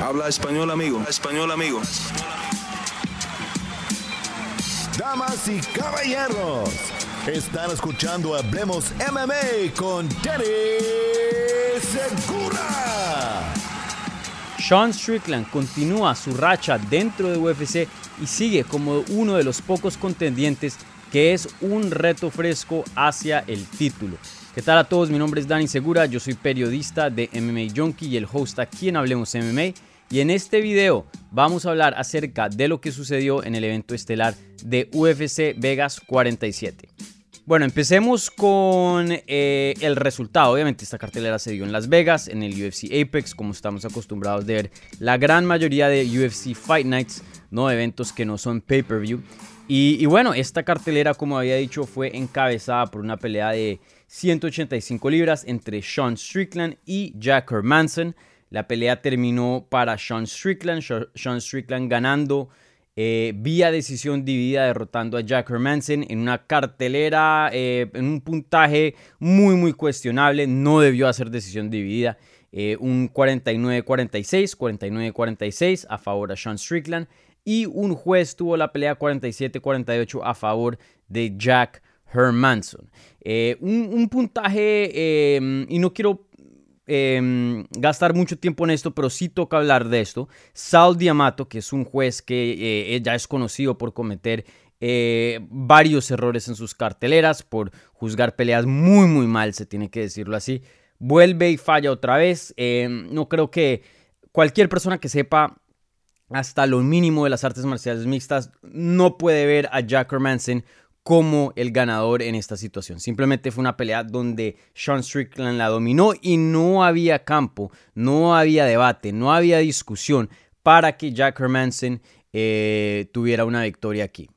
Habla español, amigo. Español, amigo. Damas y caballeros, están escuchando Hablemos MMA con Danny Segura. Sean Strickland continúa su racha dentro de UFC y sigue como uno de los pocos contendientes que es un reto fresco hacia el título. ¿Qué tal a todos? Mi nombre es Dani Segura, yo soy periodista de MMA Junkie y el host aquí en Hablemos MMA. Y en este video vamos a hablar acerca de lo que sucedió en el evento estelar de UFC Vegas 47. Bueno, empecemos con eh, el resultado. Obviamente esta cartelera se dio en Las Vegas, en el UFC Apex, como estamos acostumbrados de ver la gran mayoría de UFC Fight Nights, no eventos que no son pay-per-view. Y, y, bueno, esta cartelera, como había dicho, fue encabezada por una pelea de 185 libras entre Sean Strickland y Jack Hermanson. La pelea terminó para Sean Strickland, Sean Strickland ganando eh, vía decisión dividida, derrotando a Jack Hermanson en una cartelera, eh, en un puntaje muy, muy cuestionable. No debió hacer decisión dividida. Eh, un 49-46, 49-46 a favor de Sean Strickland. Y un juez tuvo la pelea 47-48 a favor de Jack Hermanson. Un, un, puntaje, y no quiero Em, gastar mucho tiempo en esto, pero sí toca hablar de esto. Sal Diamato, que es un juez que eh, ya es conocido por cometer eh, varios errores en sus carteleras, por juzgar peleas muy, muy mal, se tiene que decirlo así. Vuelve y falla otra vez. Em, no creo que cualquier persona que sepa hasta lo mínimo de las artes marciales mixtas no puede ver a Jack Hermanson como el ganador en esta situación. Simplemente fue una pelea donde Sean Strickland la dominó y no había campo, no había debate, no había discusión para que Jack Hermanson eh, tuviera una victoria aquí.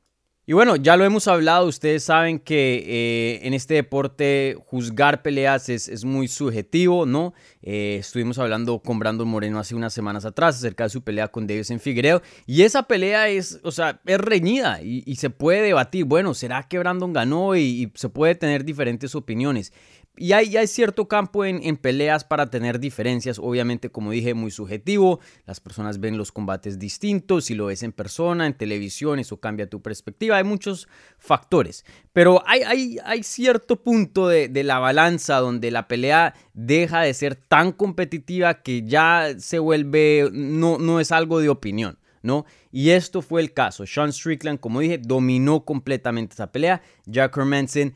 Y bueno, ya lo hemos hablado, ustedes saben que eh, en este deporte juzgar peleas es, muy subjetivo, ¿no? Eh, estuvimos hablando con Brandon Moreno hace unas semanas atrás acerca de su pelea con Davis en Figueiredo y esa pelea es, o sea, es reñida y, se puede debatir, bueno, ¿será que Brandon ganó? y se puede tener diferentes opiniones. Y hay, cierto campo en, peleas para tener diferencias, obviamente como dije, muy subjetivo, las personas ven los combates distintos, si lo ves en persona, en televisión, eso cambia tu perspectiva, hay muchos factores, pero hay cierto punto de, la balanza donde la pelea deja de ser tan competitiva que ya se vuelve, no, no es algo de opinión. ¿no? Y esto fue el caso. Sean Strickland, como dije, dominó completamente esa pelea. Jack Hermanson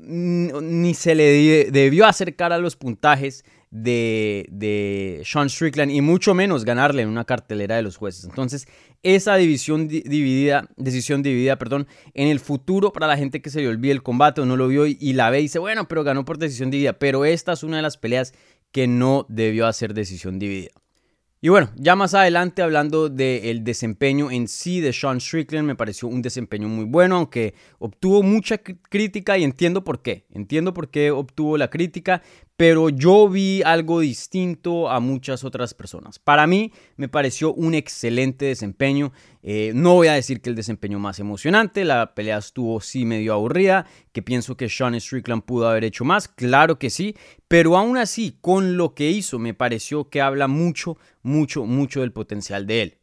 ni se le debió acercar a los puntajes de, de, Sean Strickland y mucho menos ganarle en una cartelera de los jueces. Entonces, esa división dividida, decisión dividida, perdón, en el futuro para la gente que se le olvide el combate o no lo vio y, la ve y dice, bueno, pero ganó por decisión dividida. Pero esta es una de las peleas que no debió hacer decisión dividida. Y bueno, ya más adelante hablando del desempeño en sí de Sean Strickland, me pareció un desempeño muy bueno, aunque obtuvo mucha crítica y entiendo por qué. Entiendo por qué obtuvo la crítica, pero yo vi algo distinto a muchas otras personas. Para mí me pareció un excelente desempeño. Eh, no voy a decir que el desempeño más emocionante, la pelea estuvo sí medio aburrida, que pienso que Sean Strickland pudo haber hecho más, claro que sí, pero aún así con lo que hizo me pareció que habla mucho, mucho, mucho del potencial de él.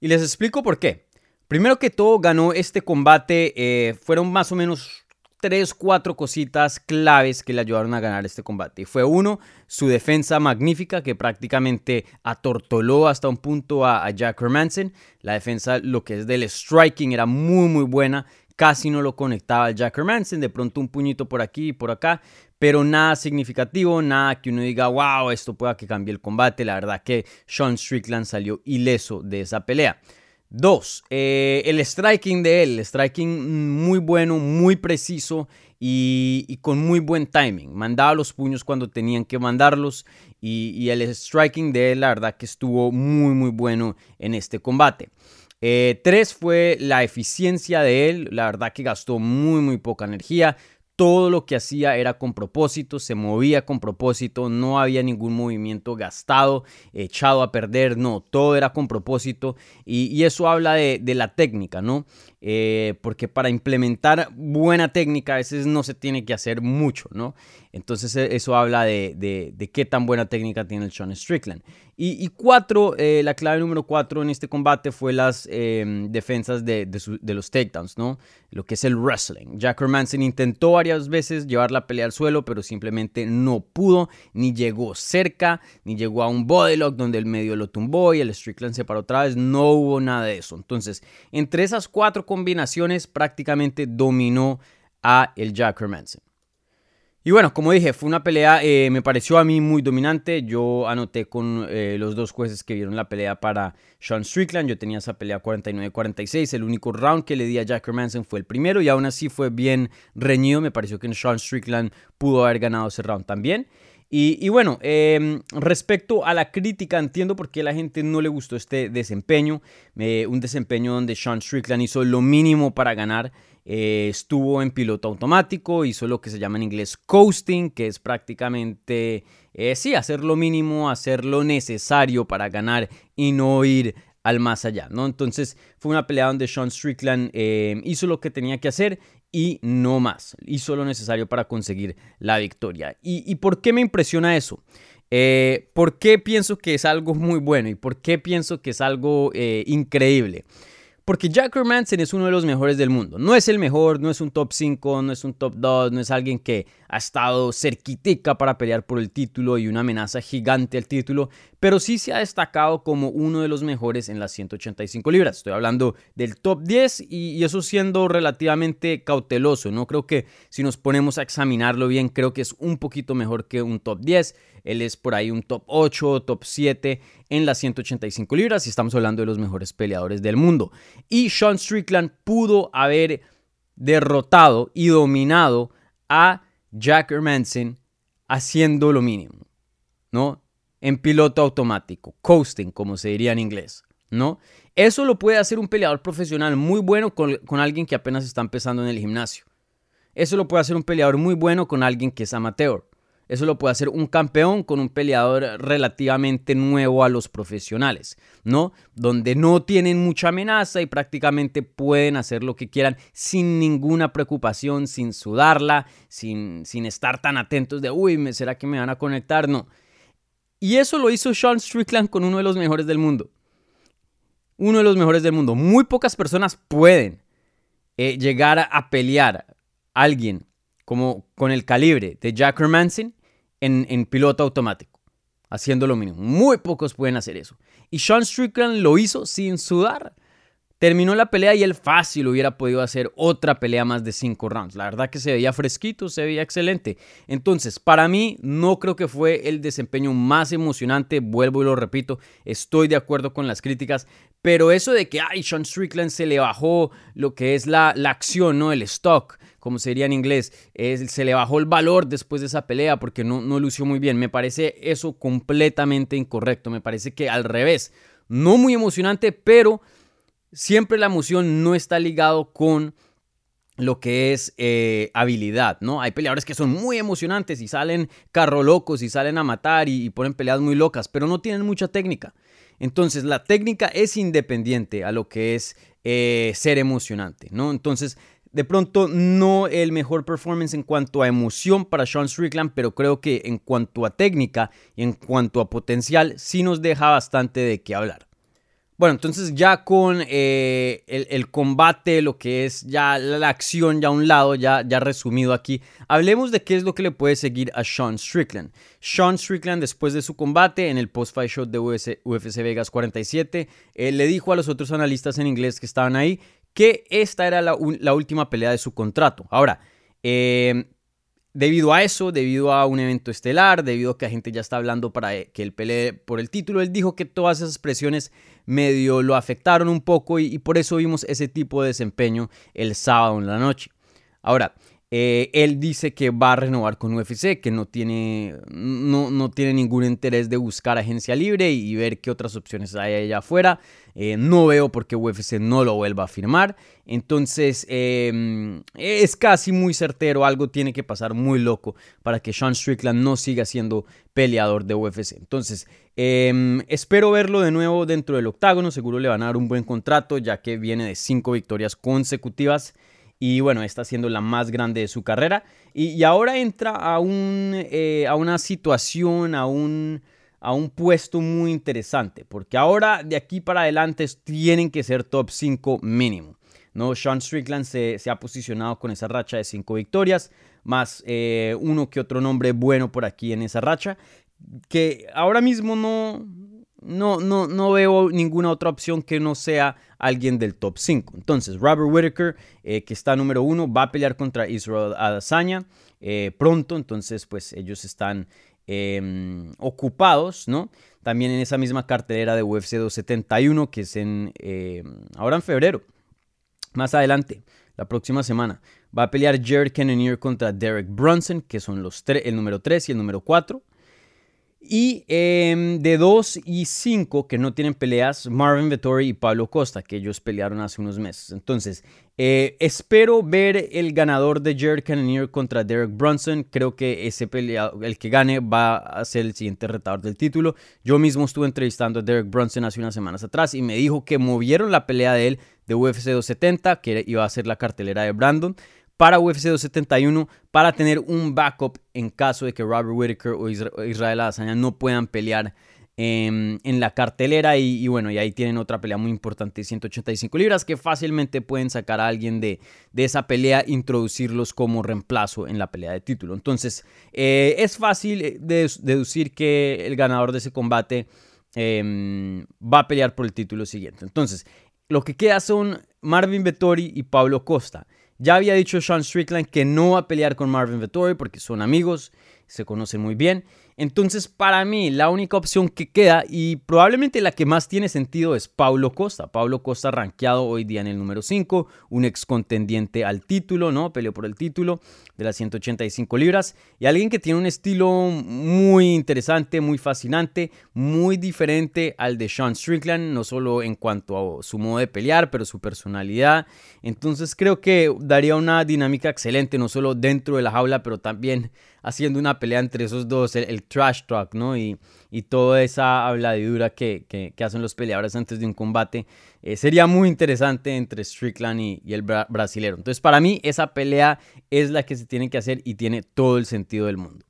Y les explico por qué. Primero que todo, ganó este combate, eh, fueron más o menos tres, cuatro cositas claves que le ayudaron a ganar este combate. Fue uno, su defensa magnífica que prácticamente atortoló hasta un punto a, Jack Hermanson. La defensa, lo que es del striking, era muy, muy buena. Casi no lo conectaba a Jack Hermanson. De pronto un puñito por aquí y por acá. Pero nada significativo, nada que uno diga, wow, esto pueda que cambie el combate. La verdad que Sean Strickland salió ileso de esa pelea. Dos, eh, el striking de él, striking muy bueno, muy preciso y, con muy buen timing. Mandaba los puños cuando tenían que mandarlos y, el striking de él, la verdad que estuvo muy, muy bueno en este combate. Eh, tres fue la eficiencia de él, la verdad que gastó muy, muy poca energía todo lo que hacía era con propósito, se movía con propósito, no había ningún movimiento gastado, echado a perder, no, todo era con propósito y, eso habla de, la técnica, ¿no? Eh, porque para implementar buena técnica a veces no se tiene que hacer mucho, ¿no? Entonces e, eso habla de, qué tan buena técnica tiene el Sean Strickland. Y, cuatro, eh, la clave número cuatro en este combate fue las em, defensas de, de, los takedowns, ¿no? Lo que es el wrestling. Jack Hermanson intentó varias veces llevar la pelea al suelo, pero simplemente no pudo, ni llegó cerca, ni llegó a un bodylock donde el medio lo tumbó y el Strickland se paró otra vez. No hubo nada de eso. Entonces, entre esas cuatro combinaciones, prácticamente dominó a el Jack Hermanson. Y bueno, como dije, fue una pelea, eh, me pareció a mí muy dominante. Yo anoté con eh, los dos jueces que vieron la pelea para Sean Strickland. Yo tenía esa pelea 49-46. El único round que le di a Jack Hermanson fue el primero y aún así fue bien reñido. Me pareció que Sean Strickland pudo haber ganado ese round también. Y, bueno, em, respecto a la crítica, entiendo por qué la gente no le gustó este desempeño. un desempeño donde Sean Strickland hizo lo mínimo para ganar. Eh, estuvo en piloto automático, hizo lo que se llama en inglés coasting, que es prácticamente, eh, sí, hacer lo mínimo, hacer lo necesario para ganar y no ir al más allá, ¿no? Entonces fue una pelea donde Sean Strickland eh, hizo lo que tenía que hacer y no más, hizo lo necesario para conseguir la victoria. ¿Y, por qué me impresiona eso? ¿Por qué pienso que es algo muy bueno y por qué pienso que es algo increíble? Porque Jack Hermanson es uno de los mejores del mundo. No es el mejor, no es un top 5, no es un top 2, no es alguien que ha estado cerquitica para pelear por el título y una amenaza gigante al título, pero sí se ha destacado como uno de los mejores en las 185 libras. Estoy hablando del top 10 y, eso siendo relativamente cauteloso. No creo que si nos ponemos a examinarlo bien, creo que es un poquito mejor que un top 10. Él es por ahí un top 8, top 7 en las 185 libras y estamos hablando de los mejores peleadores del mundo. Y Sean Strickland pudo haber derrotado y dominado a Jack Hermanson haciendo lo mínimo, ¿no? En piloto automático, coasting, como se diría en inglés, ¿no? Eso lo puede hacer un peleador profesional muy bueno con, con alguien que apenas está empezando en el gimnasio. Eso lo puede hacer un peleador muy bueno con alguien que es amateur. Eso lo puede hacer un campeón con un peleador relativamente nuevo a los profesionales, ¿no? Donde no tienen mucha amenaza y prácticamente pueden hacer lo que quieran sin ninguna preocupación, sin sudarla, sin, sin estar tan atentos de, uy, ¿será que me van a conectar? No. Y eso lo hizo Sean Strickland con uno de los mejores del mundo. Uno de los mejores del mundo. Muy pocas personas pueden eh, llegar a, pelear a alguien como con el calibre de Jack Hermanson en, piloto automático, haciendo lo mínimo. Muy pocos pueden hacer eso. Y Sean Strickland lo hizo sin sudar. Terminó la pelea y él fácil hubiera podido hacer otra pelea más de 5 rounds. La verdad que se veía fresquito, se veía excelente. Entonces, para mí no creo que fue el desempeño más emocionante. Vuelvo y lo repito, estoy de acuerdo con las críticas. Pero eso de que, ay, Sean Strickland se le bajó lo que es la, la acción, ¿no? El stock como sería en inglés, se le bajó el valor después de esa pelea porque no, no lució muy bien. Me parece eso completamente incorrecto. Me parece que al revés, no muy emocionante, pero siempre la emoción no está ligado con lo que es eh, habilidad, ¿no? Hay peleadores que son muy emocionantes y salen carro locos y salen a matar y, ponen peleas muy locas, pero no tienen mucha técnica. Entonces la técnica es independiente a lo que es eh, ser emocionante, ¿no? Entonces de pronto no el mejor performance en cuanto a emoción para Sean Strickland, pero creo que en cuanto a técnica y en cuanto a potencial sí nos deja bastante de qué hablar. Bueno, entonces ya con eh, el, combate, lo que es ya la acción ya a un lado, ya, ya resumido aquí, hablemos de qué es lo que le puede seguir a Sean Strickland. Sean Strickland después de su combate en el post-fight show de UFC Vegas 47, eh, le dijo a los otros analistas en inglés que estaban ahí que esta era la, última pelea de su contrato. Ahora, eh, debido a eso, debido a un evento estelar, debido a que la gente ya está hablando para que él pelee por el título, él dijo que todas esas presiones medio lo afectaron un poco y por eso vimos ese tipo de desempeño el sábado en la noche. Ahora, eh, él dice que va a renovar con UFC, que no tiene, no, no tiene ningún interés de buscar agencia libre y, ver qué otras opciones hay allá afuera. Eh, no veo por qué UFC no lo vuelva a firmar. Entonces em, es casi muy certero, algo tiene que pasar muy loco para que Sean Strickland no siga siendo peleador de UFC. Entonces em, espero verlo de nuevo dentro del octágono, seguro le van a dar un buen contrato ya que viene de cinco victorias consecutivas y bueno, está siendo la más grande de su carrera. Y, ahora entra a, un, eh, a una situación, a un, a un puesto muy interesante, porque ahora de aquí para adelante tienen que ser top 5 mínimo. ¿no? Sean Strickland se, ha posicionado con esa racha de 5 victorias, más eh, uno que otro nombre bueno por aquí en esa racha, que ahora mismo no, no, no, no veo ninguna otra opción que no sea alguien del top 5. Entonces, Robert Whitaker, eh, que está número 1, va a pelear contra Israel Adesanya eh, pronto. Entonces, pues ellos están em, ocupados, ¿no? También en esa misma cartelera de UFC 271, que es en em, ahora en febrero. Más adelante, la próxima semana, va a pelear Jared Cannonier contra Derek Brunson, que son los el número 3 y el número 4. Y em, de 2 y 5 que no tienen peleas, Marvin Vettori y Pablo Costa, que ellos pelearon hace unos meses. Entonces, eh, espero ver el ganador de Jared Cannonier contra Derek Brunson. Creo que ese peleado, el que gane va a ser el siguiente retador del título. Yo mismo estuve entrevistando a Derek Brunson hace unas semanas atrás y me dijo que movieron la pelea de él de UFC 270, que iba a ser la cartelera de Brandon para UFC 271 para tener un backup en caso de que Robert Whitaker o Israel Adesanya no puedan pelear en, la cartelera y, bueno, y ahí tienen otra pelea muy importante, 185 libras, que fácilmente pueden sacar a alguien de, esa pelea, introducirlos como reemplazo en la pelea de título. Entonces, eh, es fácil eh, deducir que el ganador de ese combate em, va a pelear por el título siguiente. Entonces, lo que queda son Marvin Vettori y Pablo Costa. Ya había dicho Sean Strickland que no va a pelear con Marvin Vettori porque son amigos, se conocen muy bien. Entonces, para mí, la única opción que queda y probablemente la que más tiene sentido es Paulo Costa. Paulo Costa rankeado hoy día en el número 5, un ex contendiente al título, ¿no? Peleó por el título de las 185 libras y alguien que tiene un estilo muy interesante, muy fascinante, muy diferente al de Sean Strickland, no solo en cuanto a su modo de pelear, pero su personalidad. Entonces, creo que daría una dinámica excelente, no solo dentro de la jaula, pero también haciendo una pelea entre esos dos, el, trash talk, ¿no? Y, y, toda esa habladura que, que, hacen los peleadores antes de un combate. Eh, sería muy interesante entre Strickland y, el brasilero. Entonces, para mí, esa pelea es la que se tiene que hacer y tiene todo el sentido del mundo.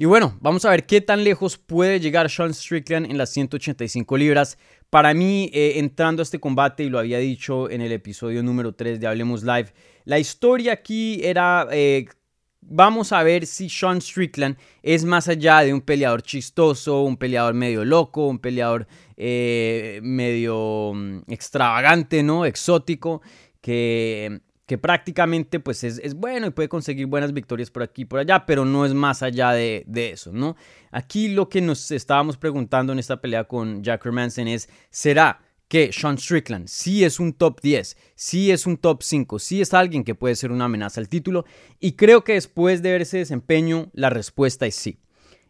Y bueno, vamos a ver qué tan lejos puede llegar Sean Strickland en las 185 libras. Para mí, eh, entrando a este combate, y lo había dicho en el episodio número 3 de Hablemos Live, la historia aquí era eh, vamos a ver si Sean Strickland es más allá de un peleador chistoso, un peleador medio loco, un peleador eh, medio mm, extravagante, ¿no? Exótico, que, prácticamente pues es, bueno y puede conseguir buenas victorias por aquí y por allá, pero no es más allá de, de eso, ¿no? Aquí lo que nos estábamos preguntando en esta pelea con Jack Hermanson es, ¿será que Sean Strickland sí es un top 10, sí es un top 5, sí es alguien que puede ser una amenaza al título. Y creo que después de ver ese desempeño, la respuesta es sí.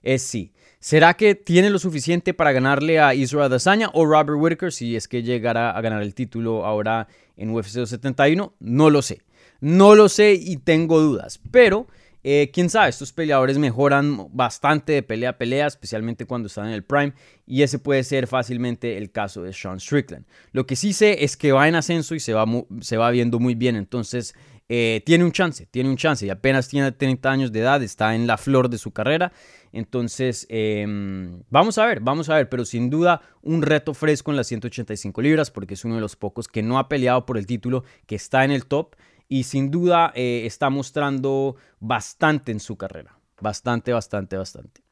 Es sí. ¿Será que tiene lo suficiente para ganarle a Israel Adesanya o Robert Whitaker si es que llegara a ganar el título ahora en UFC 271? No lo sé. No lo sé y tengo dudas. Pero eh, quién sabe, estos peleadores mejoran bastante de pelea a pelea, especialmente cuando están en el prime, y ese puede ser fácilmente el caso de Sean Strickland. Lo que sí sé es que va en ascenso y se va, se va viendo muy bien, entonces eh, tiene un chance, tiene un chance, y apenas tiene 30 años de edad, está en la flor de su carrera, entonces em, vamos a ver, vamos a ver, pero sin duda un reto fresco en las 185 libras, porque es uno de los pocos que no ha peleado por el título, que está en el top y sin duda eh, está mostrando bastante en su carrera. Bastante, bastante, bastante.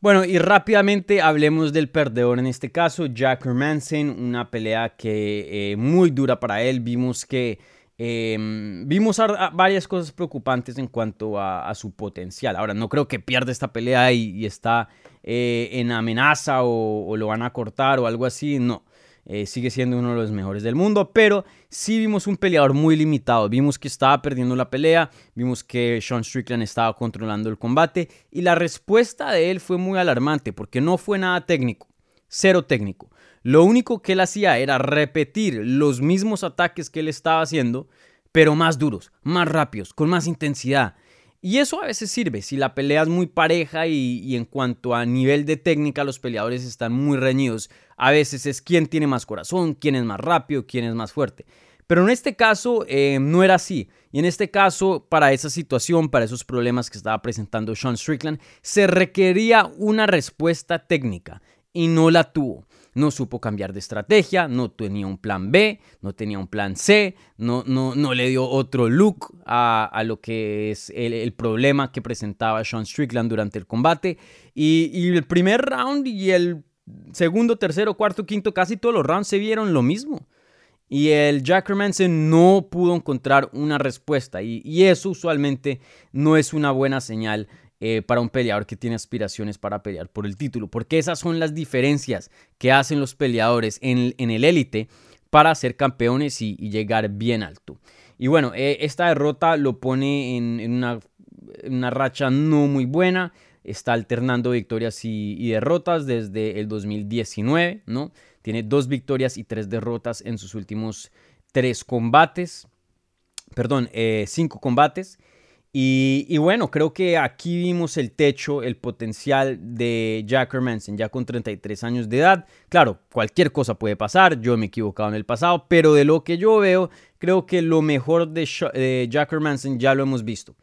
Bueno, y rápidamente hablemos del perdedor en este caso, Jack Hermanson, una pelea que eh, muy dura para él. Vimos que em, vimos varias cosas preocupantes en cuanto a, su potencial. Ahora, no creo que pierda esta pelea y, está eh, en amenaza o, o, lo van a cortar o algo así. No. Eh, sigue siendo uno de los mejores del mundo, pero sí vimos un peleador muy limitado. Vimos que estaba perdiendo la pelea, vimos que Sean Strickland estaba controlando el combate y la respuesta de él fue muy alarmante porque no fue nada técnico, cero técnico. Lo único que él hacía era repetir los mismos ataques que él estaba haciendo, pero más duros, más rápidos, con más intensidad. Y eso a veces sirve si la pelea es muy pareja y, en cuanto a nivel de técnica los peleadores están muy reñidos. A veces es quién tiene más corazón, quién es más rápido, quién es más fuerte. Pero en este caso eh, no era así. Y en este caso, para esa situación, para esos problemas que estaba presentando Sean Strickland, se requería una respuesta técnica y no la tuvo. No supo cambiar de estrategia, no tenía un plan B, no tenía un plan C, no, no, no le dio otro look a, lo que es el, problema que presentaba Sean Strickland durante el combate. Y, y el primer round y el segundo, tercero, cuarto, quinto, casi todos los rounds se vieron lo mismo. Y el Jack Manson no pudo encontrar una respuesta. Y, eso usualmente no es una buena señal eh, para un peleador que tiene aspiraciones para pelear por el título. Porque esas son las diferencias que hacen los peleadores en, el élite para ser campeones y, llegar bien alto. Y bueno, eh, esta derrota lo pone en, una, una, racha no muy buena. Está alternando victorias y, y derrotas desde el 2019, ¿no? Tiene dos victorias y tres derrotas en sus últimos tres combates. Perdón, eh, cinco combates. Y, bueno, creo que aquí vimos el techo, el potencial de Jack Hermanson, ya con 33 años de edad. Claro, cualquier cosa puede pasar, yo me he equivocado en el pasado, pero de lo que yo veo, creo que lo mejor de, de Jack Hermanson ya lo hemos visto.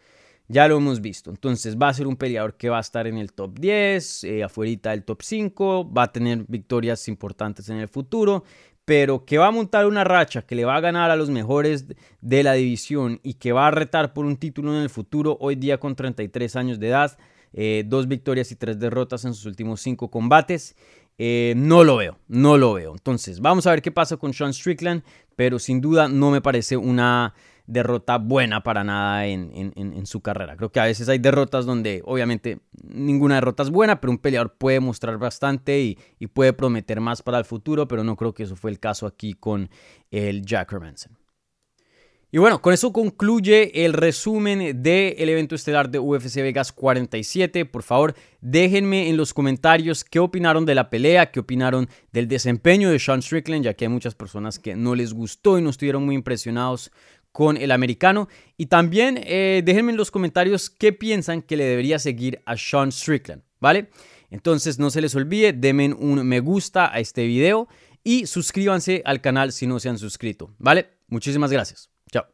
Ya lo hemos visto. Entonces va a ser un peleador que va a estar en el top 10, eh, afuera del top 5, va a tener victorias importantes en el futuro, pero que va a montar una racha, que le va a ganar a los mejores de la división y que va a retar por un título en el futuro, hoy día con 33 años de edad, eh, dos victorias y tres derrotas en sus últimos cinco combates. Eh, no lo veo, no lo veo. Entonces, vamos a ver qué pasa con Sean Strickland, pero sin duda no me parece una derrota buena para nada en, su carrera. Creo que a veces hay derrotas donde obviamente ninguna derrota es buena, pero un peleador puede mostrar bastante y, puede prometer más para el futuro, pero no creo que eso fue el caso aquí con el Jack Hermanson. Y bueno, con eso concluye el resumen del evento estelar de UFC Vegas 47. Por favor, déjenme en los comentarios qué opinaron de la pelea, qué opinaron del desempeño de Sean Strickland, ya que hay muchas personas que no les gustó y no estuvieron muy impresionados con el americano. Y también eh, déjenme en los comentarios qué piensan que le debería seguir a Sean Strickland, ¿vale? Entonces no se les olvide, denme un me gusta a este video y suscríbanse al canal si no se han suscrito, ¿vale? Muchísimas gracias. Chao.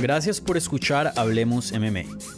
Gracias por escuchar Hablemos MMA.